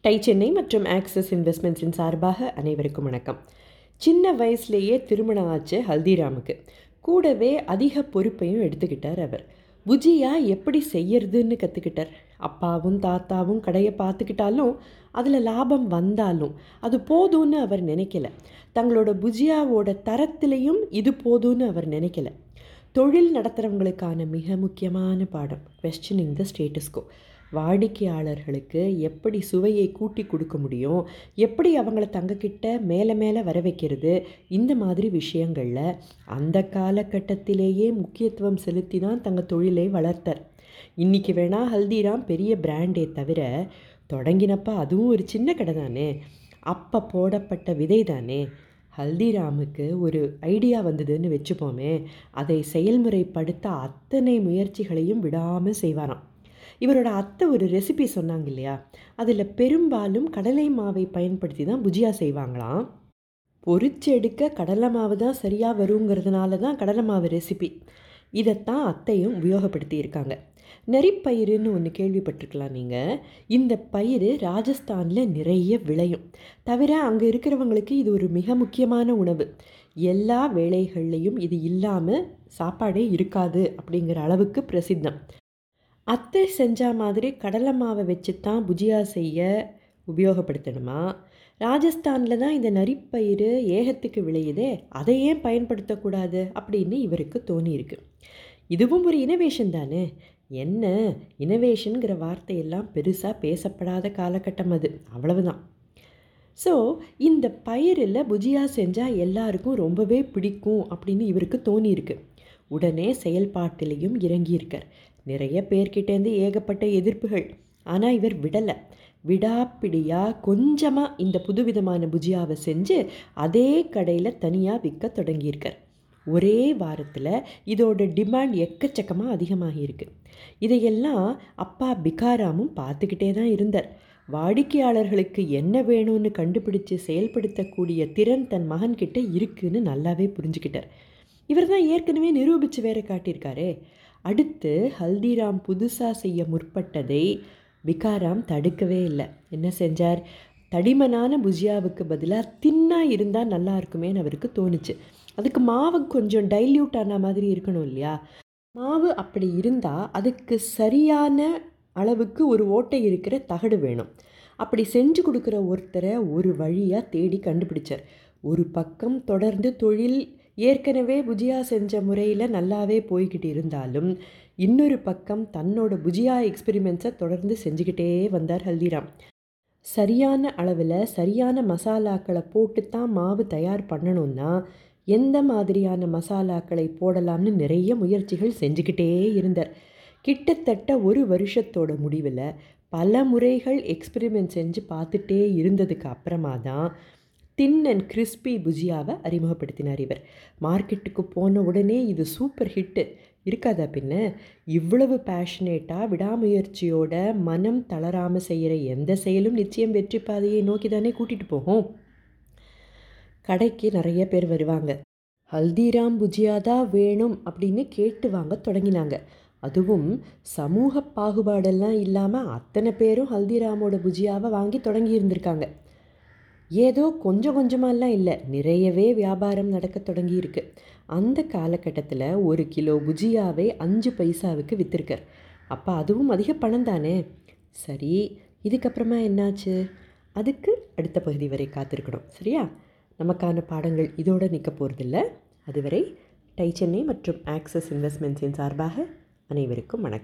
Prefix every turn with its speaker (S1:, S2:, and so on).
S1: Tie Chennai மற்றும் axis இன்வெஸ்ட்மெண்ட்ஸின் சார்பாக அனைவருக்கும் வணக்கம். சின்ன வயசுலேயே திருமணம் ஆச்சு ஹல்திராமுக்கு. கூடவே அதிக பொறுப்பையும் எடுத்துக்கிட்டார் அவர். புஜியா எப்படி செய்யறதுன்னு கற்றுக்கிட்டார் அப்பாவும் தாத்தாவும் கடையை பார்த்துக்கிட்டாலும் அதில் லாபம் வந்தாலும் அது போதும்னு அவர் நினைக்கல. தங்களோட புஜியாவோட தரத்திலையும் இது போதும்னு அவர் நினைக்கல. தொழில் நடத்துகிறவங்களுக்கான மிக முக்கியமான பாடம் கொஸ்டினிங் த ஸ்டேட்டஸ்கோ வாடிக்கையாளர்களுக்கு எப்படி சுவையை கூட்டி கொடுக்க முடியும்? எப்படி அவங்கள தங்கக்கிட்ட மேலே மேலே வர வைக்கிறது? இந்த மாதிரி விஷயங்களில் அந்த காலகட்டத்திலேயே முக்கியத்துவம் செலுத்தி தான் தங்கள் தொழிலை வளர்த்தர். இன்றைக்கி வேணால் ஹல்திராம் பெரிய பிராண்டே தவிர தொடங்கினப்ப அதுவும் ஒரு சின்ன கடை தானே? அப்போ போடப்பட்ட விதை தானே? ஹல்திராமுக்கு ஒரு ஐடியா வந்ததுன்னு வச்சுப்போமே அதை செயல்முறைப்படுத்த அத்தனை முயற்சிகளையும் விடாமல் செய்வாராம். இவரோட அத்தை ஒரு ரெசிபி சொன்னாங்க இல்லையா? அதில் பெரும்பாலும் கடலை மாவை பயன்படுத்தி தான் புஜியா செய்வாங்களாம். பொரிச்செடுக்க கடலை மாவு தான் சரியாக வருங்கிறதுனால தான் கடலை மாவு ரெசிபி இதைத்தான் அத்தையும் உபயோகப்படுத்தி இருக்காங்க. நெறிப்பயிருன்னு ஒன்று கேள்விப்பட்டிருக்கலாம் நீங்கள் இந்த பயிர் ராஜஸ்தானில் நிறைய விளையும். தவிர அங்கே இருக்கிறவங்களுக்கு இது ஒரு மிக முக்கியமான உணவு. எல்லா வேலைகள்லையும் இது இல்லாமல் சாப்பாடே இருக்காது அப்படிங்கிற அளவுக்கு பிரசித்தம். அத்தை செஞ்ச மாதிரி கடலை மாவை வச்சு தான் புஜியா செய்ய உபயோகப்படுத்தணுமா? ராஜஸ்தானில் தான் இந்த நரிப்பயிறு ஏகத்துக்கு விளையுதே அதை ஏன் பயன்படுத்தக்கூடாது அப்படின்னு இவருக்கு தோணியிருக்கு. இதுவும் ஒரு இனோவேஷன் தானே? என்ன இனோவேஷனுங்கிற வார்த்தையெல்லாம் பெருசாக பேசப்படாத காலகட்டம் அது. அவ்வளவுதான். ஸோ இந்த பயிரில் புஜியா செஞ்சால் எல்லாருக்கும் ரொம்பவே பிடிக்கும் அப்படின்னு இவருக்கு தோணியிருக்கு. உடனே செயல்பாட்டிலையும் இறங்கியிருக்கார். நிறைய பேர்கிட்டேருந்து ஏகப்பட்ட எதிர்ப்புகள். ஆனால் இவர் விடலை. விடாப்பிடியாக கொஞ்சமாக இந்த புதுவிதமான புஜியாவை செஞ்சு அதே கடையில் தனியாக விற்க தொடங்கியிருக்கார். ஒரே வாரத்தில் இதோட டிமாண்ட் எக்கச்சக்கமாக அதிகமாகியிருக்கு. இதையெல்லாம் அப்பா பிகாராமும் பார்த்துக்கிட்டே தான் இருந்தார். வாடிக்கையாளர்களுக்கு என்ன வேணும்னு கண்டுபிடிச்சு செயல்படுத்தக்கூடிய திறன் தன் மகன்கிட்ட இருக்குன்னு நல்லாவே புரிஞ்சுக்கிட்டார். இவர் தான் ஏற்கனவே நிரூபித்து வேற காட்டியிருக்காரே. அடுத்து ஹல்திராம் புதுசாக செய்ய முற்பட்டதை விகாராம் தடுக்கவே இல்லை. என்ன செஞ்சார்? தடிமனான புஜியாவுக்கு பதிலாக தின்னாக இருந்தால் நல்லா இருக்குமேன்னு அவருக்கு தோணுச்சு. அதுக்கு மாவு கொஞ்சம் டைல்யூட் ஆன மாதிரி இருக்கணும் இல்லையா? மாவு அப்படி இருந்தால் அதுக்கு சரியான அளவுக்கு ஒரு ஓட்டை இருக்கிற தகடு வேணும். அப்படி செஞ்சு கொடுக்குற ஒருத்தரை ஒரு வழியாக தேடி கண்டுபிடிச்சார். ஒரு பக்கம் தொடர்ந்து தொழில் ஏற்கனவே புஜியா செஞ்ச முறையில் நல்லாவே போய்கிட்டு இருந்தாலும் இன்னொரு பக்கம் தன்னோட புஜியா எக்ஸ்பெரிமெண்ட்ஸை தொடர்ந்து செஞ்சுக்கிட்டே வந்தார் ஹல்திராம். சரியான அளவில் சரியான மசாலாக்களை போட்டு தான் மாவு தயார் பண்ணணுன்னா எந்த மாதிரியான மசாலாக்களை போடலாம்னு நிறைய முயற்சிகள் செஞ்சுக்கிட்டே இருந்தார். கிட்டத்தட்ட ஒரு வருஷத்தோட முடிவில் பல முறைகள் எக்ஸ்பிரிமெண்ட் செஞ்சு பார்த்துட்டே இருந்ததுக்கு அப்புறமா தான் தின் அண்ட் கிறிஸ்பி புஜியாவை அறிமுகப்படுத்தினார் இவர். மார்க்கெட்டுக்கு போன உடனே இது சூப்பர் ஹிட்டு. இருக்காதா பின்ன? இவ்வளவு பேஷனேட்டாக விடாமுயற்சியோட மனம் தளராமல் செய்கிற எந்த செயலும் நிச்சயம் வெற்றி பாதையை நோக்கி தானே கூட்டிகிட்டு போகும். கடைக்கு நிறைய பேர் வருவாங்க. ஹல்திராம் புஜியா தான் வேணும் அப்படின்னு கேட்டு வாங்க தொடங்கினாங்க. அதுவும் சமூக பாகுபாடெல்லாம் இல்லாமல் அத்தனை பேரும் ஹல்திராமோட புஜியாவை வாங்கி தொடங்கி இருந்திருக்காங்க. ஏதோ கொஞ்சம் கொஞ்சமாலாம் இல்லை. நிறையவே வியாபாரம் நடக்க தொடங்கியிருக்கு. அந்த காலகட்டத்தில் ஒரு கிலோ புஜியாவே அஞ்சு பைசாவுக்கு விற்றுருக்கார் அப்போ அதுவும் அதிக பணம் தானே? சரி இதுக்கப்புறமா என்னாச்சு? அதுக்கு அடுத்த பகுதி வரை காத்திருக்கணும். சரியா? நமக்கான பாடங்கள் இதோடு நிற்க போகிறதில்ல அதுவரை டை சென்னை மற்றும் ஆக்சஸ் இன்வெஸ்ட்மெண்ட்ஸின் சார்பாக அனைவருக்கும் வணக்கம்.